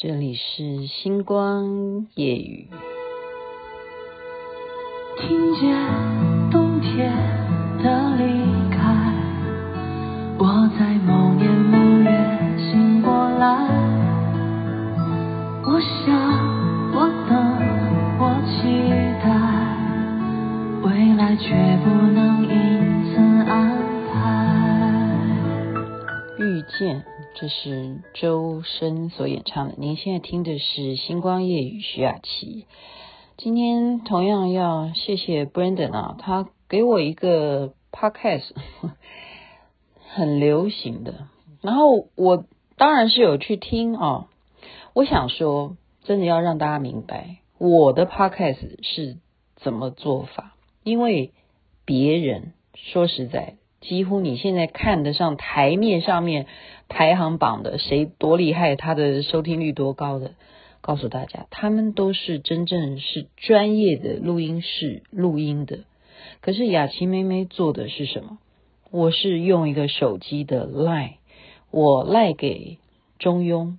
这里是星光夜雨。听见这是周深所演唱的。您现在听的是《星光夜雨》，徐雅琪。今天同样要谢谢 Brandon 啊，他给我一个 podcast，很流行的。然后我当然是有去听啊。我想说，真的要让大家明白我的 podcast 是怎么做法，因为别人说实在，几乎你现在看得上台面上面。排行榜的谁多厉害，他的收听率多高的？告诉大家，他们都是真正是专业的录音室录音的。可是雅琪妹妹做的是什么？我是用一个手机的 Line，我赖给中庸，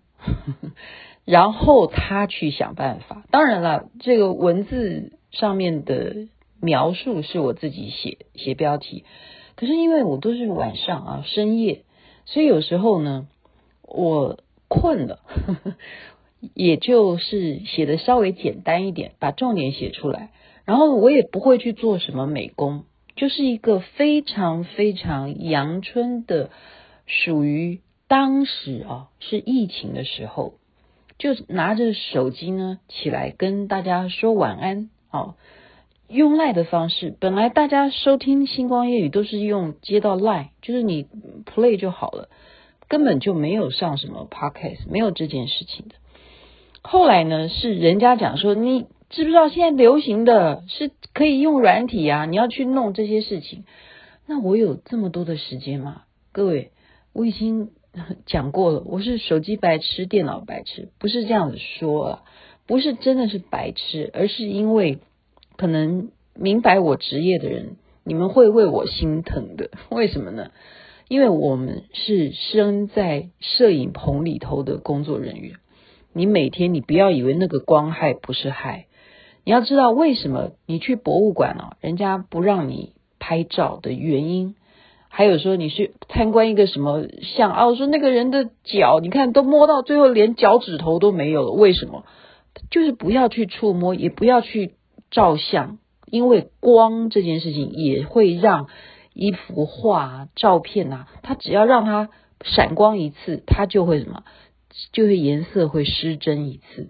然后他去想办法。当然了，这个文字上面的描述是我自己写写标题，可是因为我都是晚上啊深夜。所以有时候呢，我困了，也就是写的稍微简单一点，把重点写出来，然后我也不会去做什么美工，就是一个非常非常阳春的，属于当时啊是疫情的时候，就拿着手机呢起来跟大家说晚安哦。用赖的方式，本来大家收听星光夜语都是用接到赖，就是你 play 就好了，根本就没有上什么 podcast，没有这件事情的。后来呢，是人家讲说，你知不知道现在流行的是可以用软体啊？你要去弄这些事情。那我有这么多的时间吗？各位，我已经 讲过了，我是手机白痴，电脑白痴，不是这样子说啊，不是真的是白痴，而是因为。可能明白我职业的人，你们会为我心疼的。为什么呢？因为我们是身在摄影棚里头的工作人员。你每天，你不要以为那个光害不是害。你要知道为什么你去博物馆啊，人家不让你拍照的原因。还有说你去参观一个什么像啊，我说那个人的脚，你看都摸到最后连脚趾头都没有了，为什么？就是不要去触摸，也不要去。照相，因为光这件事情也会让一幅画、照片啊，它只要让它闪光一次，它就会什么，就会颜色会失真一次。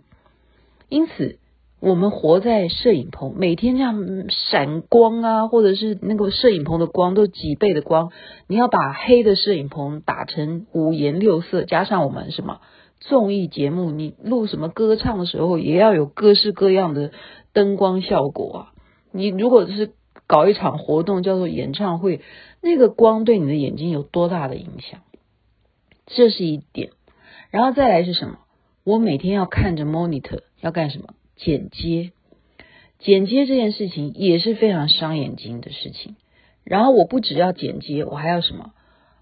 因此，我们活在摄影棚，每天这样闪光啊，或者是那个摄影棚的光都几倍的光，你要把黑的摄影棚打成五颜六色，加上我们什么综艺节目，你录什么歌唱的时候，也要有各式各样的。灯光效果啊，你如果是搞一场活动叫做演唱会，那个光对你的眼睛有多大的影响？这是一点。然后再来是什么？我每天要看着 monitor 要干什么？剪接，剪接这件事情也是非常伤眼睛的事情。然后我不只要剪接，我还要什么？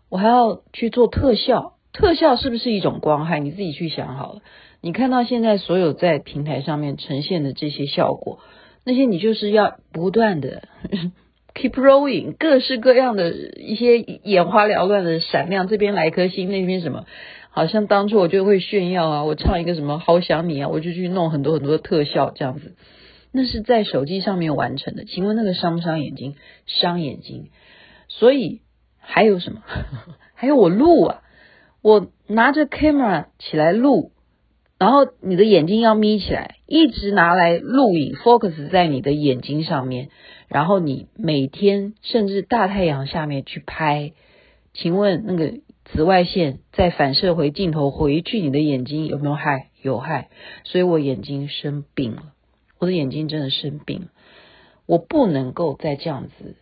我还要去做特效。特效是不是一种光害？你自己去想好了。你看到现在所有在平台上面呈现的这些效果，那些你就是要不断的 keep rolling，各式各样的一些眼花缭乱的闪亮，这边来颗星，那边什么，好像当初我就会炫耀啊，我唱一个什么好想你啊，我就去弄很多很多的特效这样子，那是在手机上面完成的，请问那个伤不伤眼睛？伤眼睛。所以还有什么？还有我录啊，我拿着 camera 起来录。然后你的眼睛要眯起来，一直拿来录影，focus 在你的眼睛上面。然后你每天甚至大太阳下面去拍，请问那个紫外线再反射回镜头回去，你的眼睛有没有害？有害。所以我眼睛生病了，我的眼睛真的生病了。我不能够再这样子，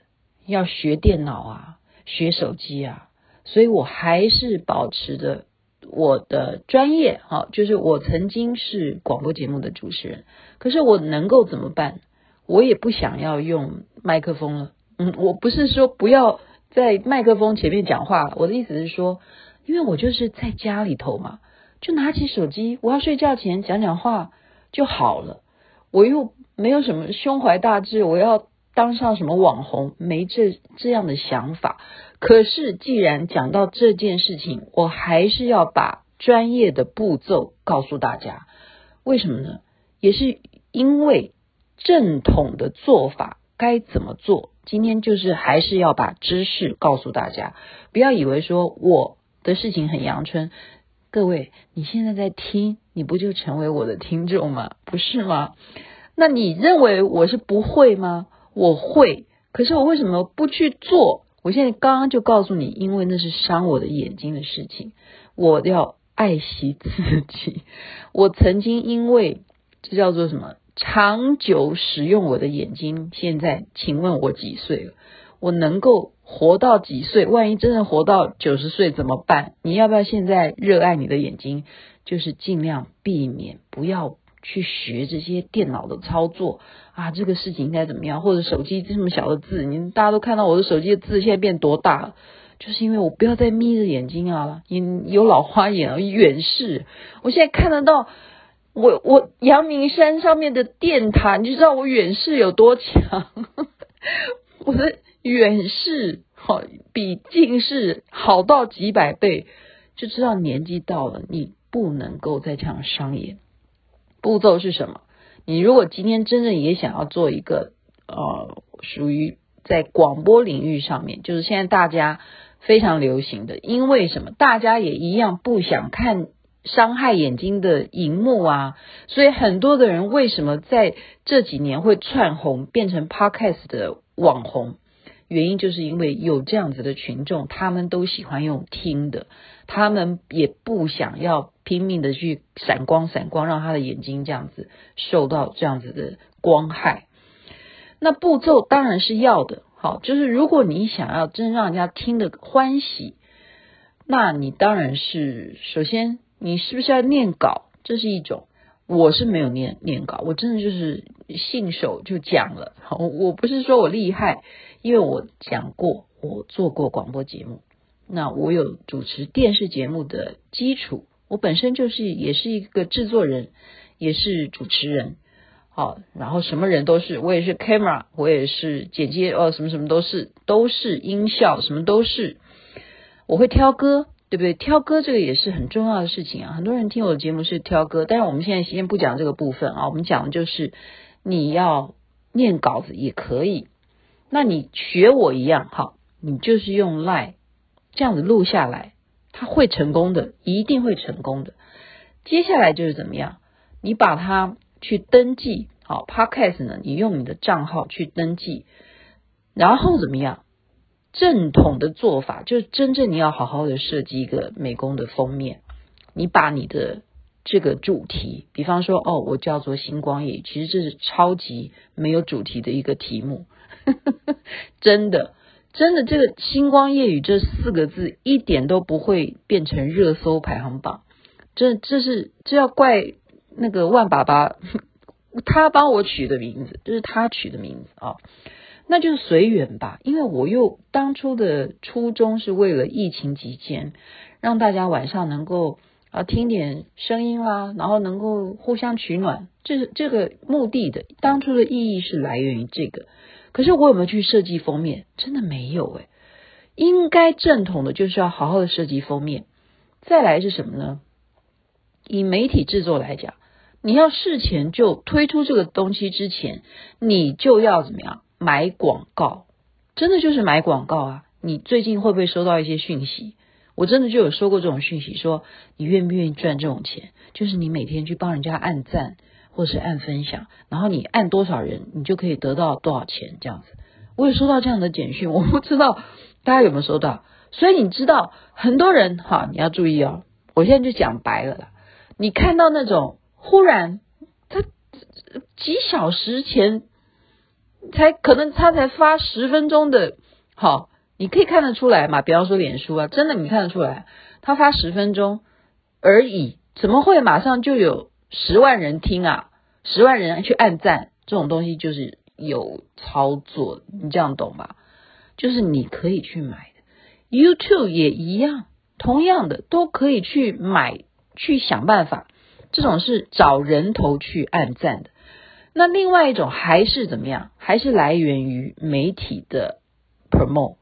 要学电脑啊，学手机啊，所以我还是保持着。我的专业哈，就是我曾经是广播节目的主持人，可是我能够怎么办？我也不想要用麦克风了。嗯，我不是说不要在麦克风前面讲话，我的意思是说，因为我就是在家里头嘛，就拿起手机，我要睡觉前讲讲话就好了。我又没有什么胸怀大志，我要当上什么网红，没这这样的想法。可是既然讲到这件事情，我还是要把专业的步骤告诉大家。为什么呢？也是因为正统的做法该怎么做。今天就是还是要把知识告诉大家，不要以为说我的事情很阳春。各位，你现在在听，你不就成为我的听众吗？不是吗？那你认为我是不会吗？我会，可是我为什么不去做？我现在刚刚就告诉你，因为那是伤我的眼睛的事情，我要爱惜自己。我曾经因为这叫做什么？长久使用我的眼睛。现在，请问我几岁了？我能够活到几岁？万一真的活到九十岁怎么办？你要不要现在热爱你的眼睛？就是尽量避免，不要去学这些电脑的操作啊！这个事情应该怎么样？或者手机这么小的字，你大家都看到我的手机的字现在变多大了？就是因为我不要再眯着眼睛啊，你有老花眼啊，远视。我现在看得到我我阳明山上面的电塔，你就知道我远视有多强。我的。远视好比近视好到几百倍，就知道年纪到了，你不能够再这样伤眼。步骤是什么？你如果今天真正也想要做一个呃，属于在广播领域上面，就是现在大家非常流行的，因为什么？大家也一样不想看伤害眼睛的荧幕啊，所以很多的人为什么在这几年会窜红，变成 Podcast 的网红？原因就是因为有这样子的群众，他们都喜欢用听的，他们也不想要拼命的去闪光闪光，让他的眼睛这样子受到这样子的光害。那步骤当然是要的，好，就是如果你想要真让人家听得欢喜，那你当然是首先你是不是要念稿？这是一种，我是没有念念稿，我真的就是信手就讲了，好，我不是说我厉害。因为我讲过，我做过广播节目，那我有主持电视节目的基础，我本身就是也是一个制作人，也是主持人，好，然后什么人都是，我也是 camera，我也是剪接，哦，什么什么都是，都是音效，什么都是，我会挑歌，对不对？挑歌这个也是很重要的事情啊，很多人听我的节目是挑歌，但是我们现在先不讲这个部分啊，我们讲的就是你要念稿子也可以。那你学我一样好，你就是用 lie 这样子录下来，它会成功的，一定会成功的。接下来就是怎么样？你把它去登记好，Podcast 呢？你用你的账号去登记，然后怎么样？正统的做法就是真正你要好好的设计一个美工的封面，你把你的这个主题，比方说哦，我叫做星光夜，其实这是超级没有主题的一个题目。真的，真的，这个“星光夜雨”这四个字一点都不会变成热搜排行榜。这，这是这要怪那个万爸爸，他帮我取的名字，这是他取的名字啊。那就是随缘吧，因为我又当初的初衷是为了疫情期间，让大家晚上能够啊听点声音啦，然后能够互相取暖，这是这个目的的。当初的意义是来源于这个。可是我有没有去设计封面？真的没有诶。应该正统的就是要好好的设计封面。再来是什么呢？以媒体制作来讲，你要事前就推出这个东西之前，你就要怎么样买广告？真的就是买广告啊！你最近会不会收到一些讯息？我真的就有收过这种讯息，说你愿不愿意赚这种钱？就是你每天去帮人家按赞。或是按分享，然后你按多少人，你就可以得到多少钱，这样子。我有收到这样的简讯，我不知道大家有没有收到。所以你知道，很多人哈，你要注意哦。我现在就讲白了啦，你看到那种忽然他几小时前才可能他才发十分钟的，好，你可以看得出来嘛。比方说脸书啊，真的你看得出来，他发十分钟而已，怎么会马上就有？十万人听啊，十万人去按赞，这种东西就是有操作，你这样懂吧？就是你可以去买的，YouTube 也一样，同样的都可以去买去想办法，这种是找人头去按赞的。那另外一种还是怎么样？还是来源于媒体的 promote。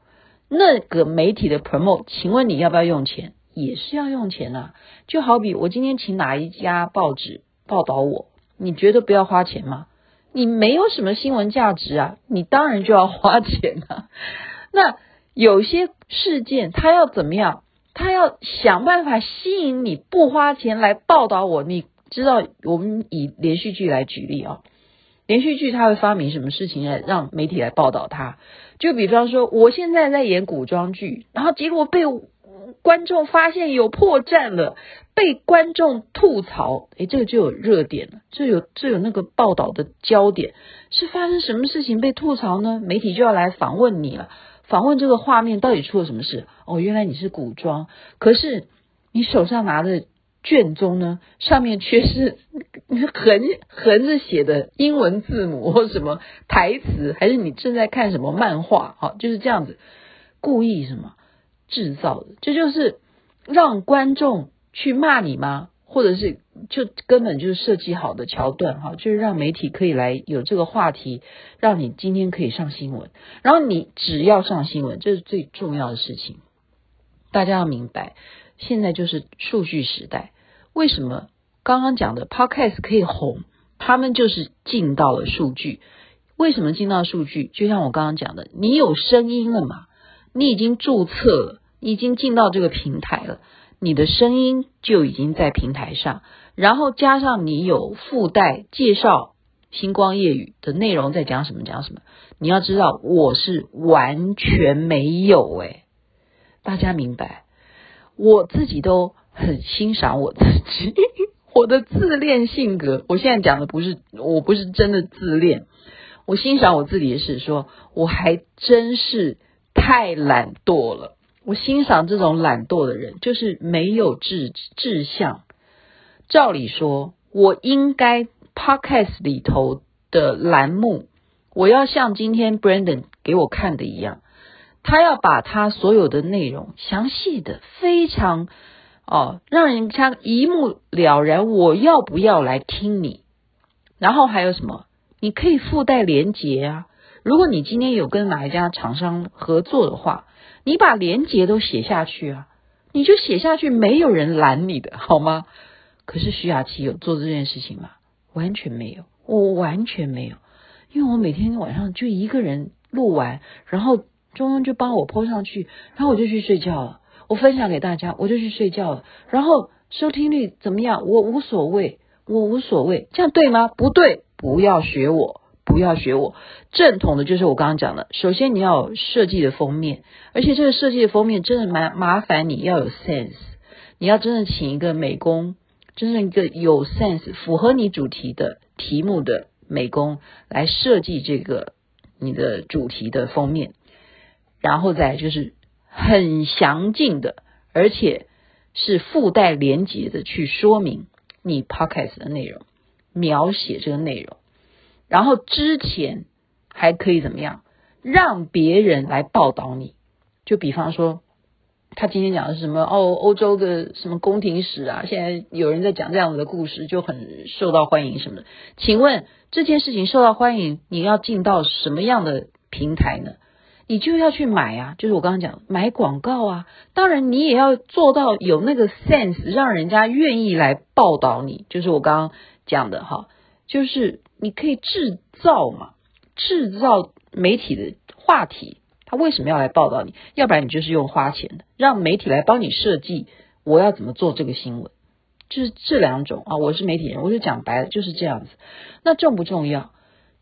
那个媒体的 promote，请问你要不要用钱？也是要用钱啊。就好比我今天请哪一家报纸报道我，你觉得不要花钱吗？你没有什么新闻价值啊，你当然就要花钱啊。那有些事件，他要怎么样？他要想办法吸引你不花钱来报道我。你知道，我们以连续剧来举例啊。连续剧他会发明什么事情来让媒体来报道他？就比方说，我现在在演古装剧，然后结果被观众发现有破绽了，被观众吐槽，诶，这个就有热点了，这有这有那个报道的焦点，是发生什么事情被吐槽呢？媒体就要来访问你了，访问这个画面到底出了什么事？哦，原来你是古装，可是你手上拿的。卷宗呢，上面却是 横横着写的英文字母或什么台词，还是你正在看什么漫画？好，就是这样子，故意什么制造的？这就是让观众去骂你吗？或者是就根本就是设计好的桥段？哈，就是让媒体可以来有这个话题，让你今天可以上新闻。然后你只要上新闻，这是最重要的事情。大家要明白，现在就是数据时代。为什么刚刚讲的 Podcast 可以红？他们就是进到了数据。为什么进到数据？就像我刚刚讲的，你有声音了嘛？你已经注册了，已经进到这个平台了，你的声音就已经在平台上。然后加上你有附带介绍星光夜语的内容，在讲什么讲什么。你要知道，我是完全没有诶，大家明白？我自己都。很欣赏我自己，我的自恋性格。我现在讲的不是，我不是真的自恋。我欣赏我自己的是说，我还真是太懒惰了。我欣赏这种懒惰的人，就是没有志志向。照理说，我应该 Podcast 里头的栏目，我要像今天 Brandon 给我看的一样，他要把他所有的内容详细的非常。哦，让人家一目了然，我要不要来听你？然后还有什么？你可以附带连接啊。如果你今天有跟哪一家厂商合作的话，你把连结都写下去啊，你就写下去，没有人拦你的，好吗？可是徐雅琪有做这件事情吗？完全没有，我完全没有，因为我每天晚上就一个人录完，然后中央就帮我 po 上去，然后我就去睡觉了。我分享给大家，我就去睡觉了。然后收听率怎么样？我无所谓，我无所谓，这样对吗？不对，不要学我，不要学我。正统的就是我刚刚讲的，首先你要有设计的封面，而且这个设计的封面真的蛮麻烦，你要有 sense，你要真的请一个美工，真正一个有 sense、符合你主题的题目的美工来设计这个你的主题的封面，然后再就是。很详尽的，而且是附带连结的去说明你 podcast 的内容，描写这个内容，然后之前还可以怎么样，让别人来报道你。就比方说，他今天讲的是什么？哦，欧洲的什么宫廷史啊？现在有人在讲这样子的故事，就很受到欢迎什么的。请问这件事情受到欢迎，你要进到什么样的平台呢？你就要去买啊，就是我刚刚讲买广告啊。当然，你也要做到有那个 sense，让人家愿意来报道你。就是我刚刚讲的哈，就是你可以制造嘛，制造媒体的话题。他为什么要来报道你？要不然你就是用花钱的，让媒体来帮你设计我要怎么做这个新闻。就是这两种啊，我是媒体人，我就讲白了就是这样子。那重不重要？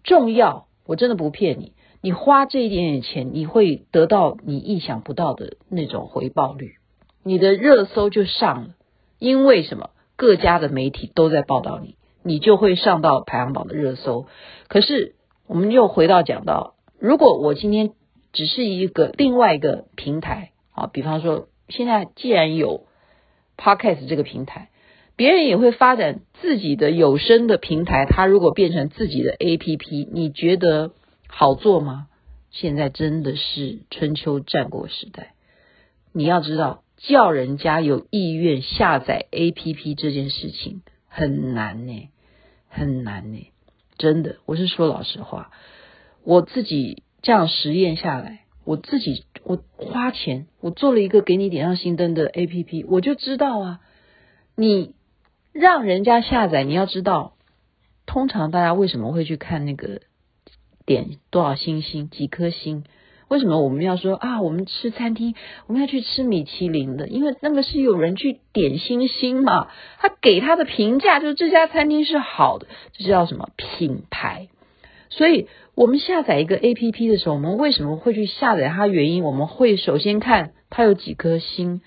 重要，我真的不骗你。你花这一点点钱，你会得到你意想不到的那种回报率，你的热搜就上了。因为什么？各家的媒体都在报道你，你就会上到排行榜的热搜。可是，我们又回到讲到，如果我今天只是一个另外一个平台，啊，比方说，现在既然有 Podcast 这个平台，别人也会发展自己的有声的平台，它如果变成自己的 APP，你觉得？好做吗？现在真的是春秋战国时代。你要知道，叫人家有意愿下载 APP 这件事情很难呢，很难呢，真的，我是说老实话，我自己这样实验下来，我自己我花钱，我做了一个给你点上心灯的 APP，我就知道啊，你让人家下载，你要知道，通常大家为什么会去看那个点多少星星，几颗星？为什么我们要说啊？我们吃餐厅，我们要去吃米其林的，因为那个是有人去点星星嘛。他给他的评价就是这家餐厅是好的，这叫什么品牌？所以我们下载一个 APP 的时候，我们为什么会去下载它？原因我们会首先看它有几颗星。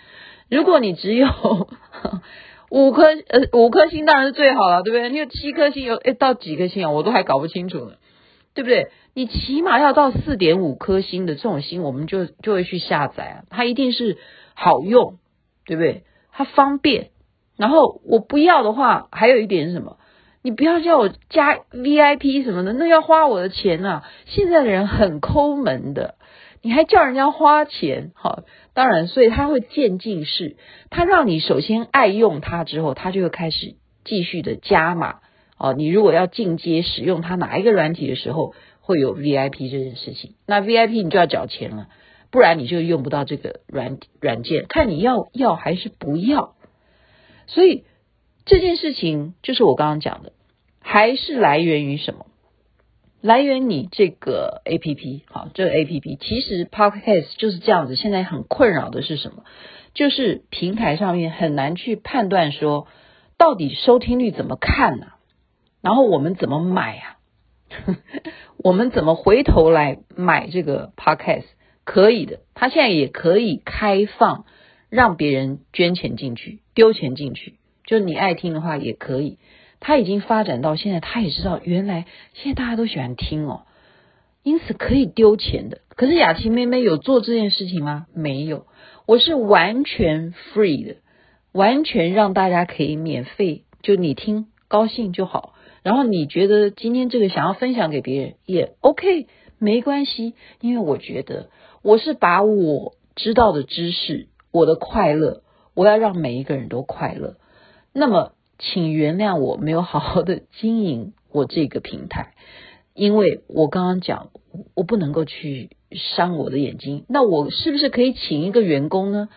如果你只有 五颗，呃，五颗星当然是最好了，对不对？你有七颗星，有诶到几颗星啊？我都还搞不清楚呢。对不对？你起码要到四点五颗星的这种星，我们就就会去下载啊。它一定是好用，对不对？它方便。然后我不要的话，还有一点是什么？你不要叫我加 VIP 什么的，那要花我的钱啊。现在的人很抠门的，你还叫人家花钱？好，当然，所以他会渐进式，他让你首先爱用它之后，他就会开始继续的加码。哦，你如果要进阶使用它哪一个软体的时候，会有 VIP 这件事情。那 VIP 你就要缴钱了，不然你就用不到这个软软件。看你要要还是不要。所以这件事情就是我刚刚讲的，还是来源于什么？来源你这个 APP。好，这个 APP 其实 Podcast 就是这样子。现在很困扰的是什么？就是平台上面很难去判断说，到底收听率怎么看呢？然后我们怎么买啊？我们怎么回头来买这个 podcast？可以的，他现在也可以开放让别人捐钱进去、丢钱进去，就你爱听的话也可以。他已经发展到现在，他也知道原来现在大家都喜欢听哦，因此可以丢钱的。可是雅琪妹妹有做这件事情吗？没有，我是完全 free 的，完全让大家可以免费，就你听高兴就好。然后你觉得今天这个想要分享给别人也 OK，没关系，因为我觉得我是把我知道的知识，我的快乐，我要让每一个人都快乐。那么，请原谅我没有好好的经营我这个平台，因为我刚刚讲我不能够去伤我的眼睛。那我是不是可以请一个员工呢？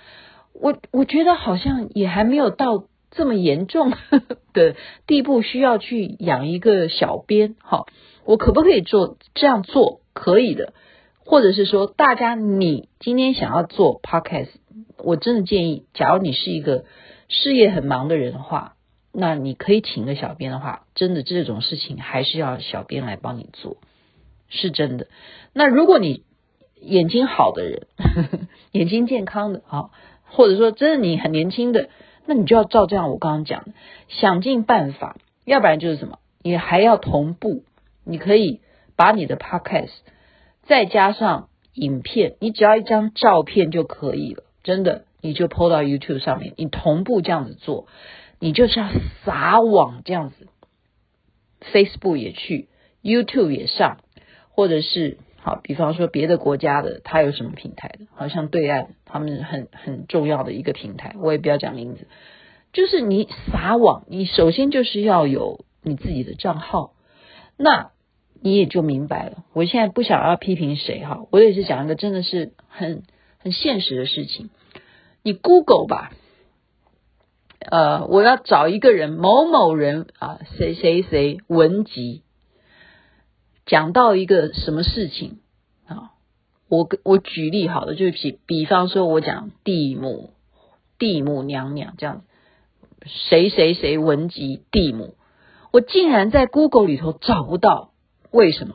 我我觉得好像也还没有到。这么严重 的地步，需要去养一个小编，哈，我可不可以做这样做？可以的，或者是说，大家你今天想要做 podcast，我真的建议，假如你是一个事业很忙的人的话，那你可以请个小编的话，真的这种事情还是要小编来帮你做，是真的。那如果你眼睛好的人，眼睛健康的啊，或者说真的你很年轻的。那你就要照这样，我刚刚讲的，想尽办法，要不然就是什么，你还要同步。你可以把你的 podcast 再加上影片，你只要一张照片就可以了，真的，你就 po 到 YouTube 上面，你同步这样子做，你就是要撒网这样子，Facebook 也去，YouTube 也上，或者是。好，比方说别的国家的，它有什么平台的？好像对岸他们很很重要的一个平台，我也不要讲名字。就是你撒网，你首先就是要有你自己的账号，那你也就明白了。我现在不想要批评谁哈，我也是讲一个真的是很很现实的事情。你 Google 吧，呃，我要找一个人，某某人啊，谁谁谁文集。讲到一个什么事情啊？我我举例好了，就比比方说，我讲地母地母娘娘这样，谁谁谁文集地母，我竟然在 Google 里头找不到，为什么？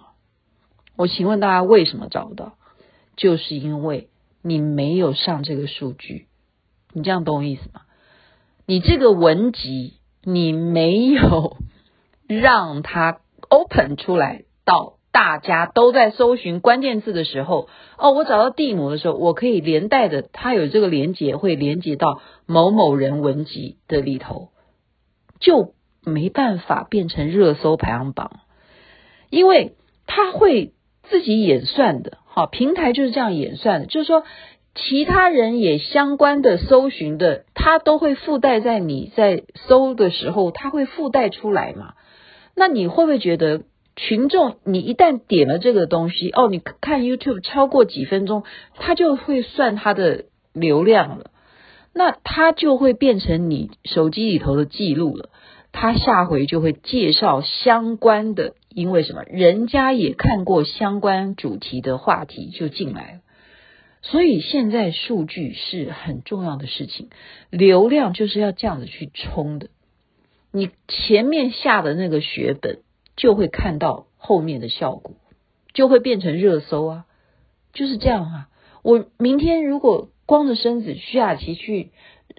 我请问大家为什么找不到？就是因为你没有上这个数据，你这样懂我意思吗？你这个文集你没有让它 open 出来。到大家都在搜寻关键字的时候，哦，我找到地母的时候，我可以连带的，它有这个连接，会连接到某某人文集的里头，就没办法变成热搜排行榜，因为它会自己演算的，好，平台就是这样演算的，就是说其他人也相关的搜寻的，它都会附带在你在搜的时候，它会附带出来嘛？那你会不会觉得群众，你一旦点了这个东西，哦，你看 YouTube 超过几分钟，它就会算它的流量了，那它就会变成你手机里头的记录了。它下回就会介绍相关的，因为什么？人家也看过相关主题的话题就进来了。所以现在数据是很重要的事情，流量就是要这样子去冲的。你前面下的那个血本，就会看到后面的效果，就会变成热搜啊，就是这样啊。我明天如果光着身子徐雅琪去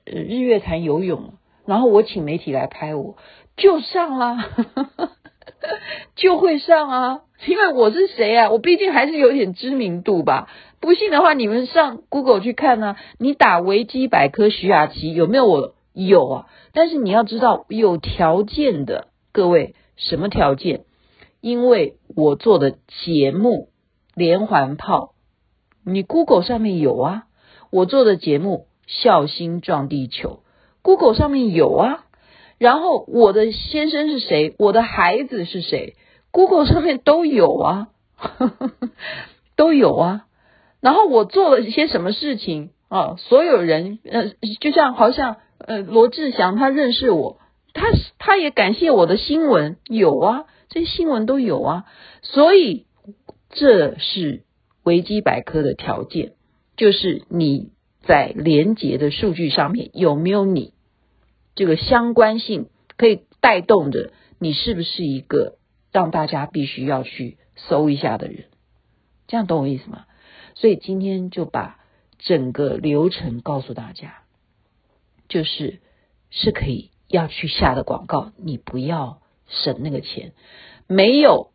呃日月潭游泳，然后我请媒体来拍我，就上啦，就会上啊，因为我是谁啊？我毕竟还是有点知名度吧。不信的话，你们上 Google 去看啊，你打维基百科徐雅琪有没有我？有啊，但是你要知道有条件的各位，什么条件？因为我做的节目连环炮，你 Google 上面有啊。我做的节目孝心撞地球，Google 上面有啊。然后我的先生是谁？我的孩子是谁？Google 上面都有啊，都有啊。然后我做了一些什么事情啊？所有人呃，就像好像。呃，罗志祥他认识我，他他也感谢我的新闻有啊，这些新闻都有啊，所以这是维基百科的条件，就是你在连接的数据上面有没有你这个相关性可以带动的，你是不是一个让大家必须要去搜一下的人？这样懂我意思吗？所以今天就把整个流程告诉大家。就是是可以要去下的广告，你不要省那个钱，没有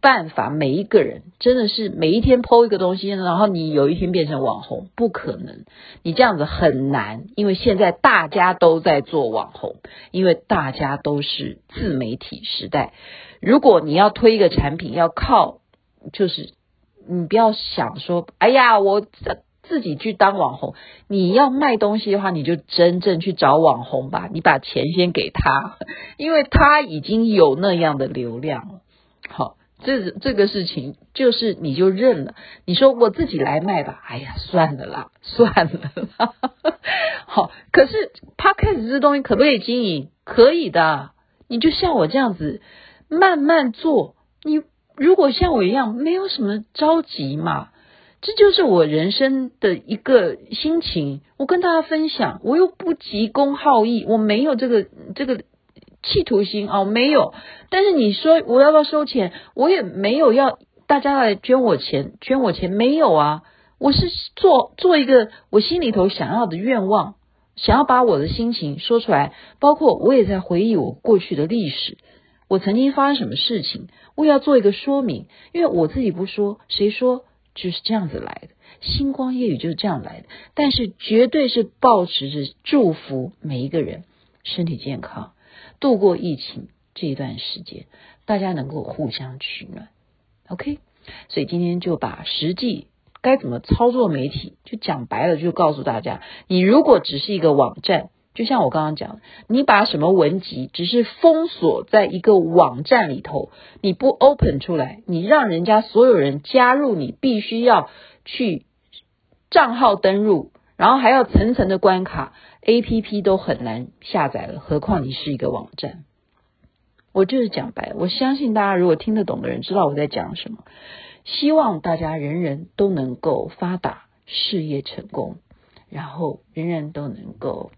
办法。每一个人真的是每一天 po 一个东西，然后你有一天变成网红，不可能。你这样子很难，因为现在大家都在做网红，因为大家都是自媒体时代。如果你要推一个产品，要靠就是你不要想说，哎呀，我。自己去当网红，你要卖东西的话，你就真正去找网红吧。你把钱先给他，因为他已经有那样的流量了。好，这这个事情就是你就认了。你说我自己来卖吧，哎呀，算了啦，算了啦。好，可是 Podcast 这东西可不可以经营？可以的。你就像我这样子慢慢做。你如果像我一样，没有什么着急嘛。这就是我人生的一个心情，我跟大家分享，我又不急功好义，我没有这个这个企图心哦，没有。但是你说我要不要收钱，我也没有要大家来捐我钱，捐我钱没有啊，我是做做一个我心里头想要的愿望，想要把我的心情说出来，包括我也在回忆我过去的历史，我曾经发生什么事情，我也要做一个说明，因为我自己不说，谁说？就是这样子来的，星光夜雨就是这样来的。但是绝对是抱持着祝福每一个人身体健康，度过疫情这一段时间，大家能够互相取暖。OK，所以今天就把实际该怎么操作媒体，就讲白了，就告诉大家：你如果只是一个网站。就像我刚刚讲，你把什么文集只是封锁在一个网站里头，你不 open 出来，你让人家所有人加入，你必须要去账号登录，然后还要层层的关卡，APP 都很难下载了，何况你是一个网站。我就是讲白，我相信大家如果听得懂的人知道我在讲什么。希望大家人人都能够发达，事业成功，然后人人都能够。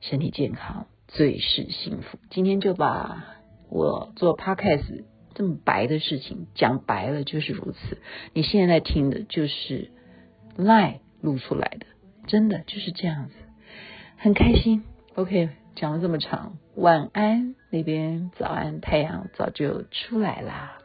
身体健康最是幸福。今天就把我做 podcast 这么白的事情讲白了，就是如此。你现在听的就是 lie 录出来的，真的就是这样子，很开心。OK，讲了这么长，晚安那边，早安，太阳早就出来啦。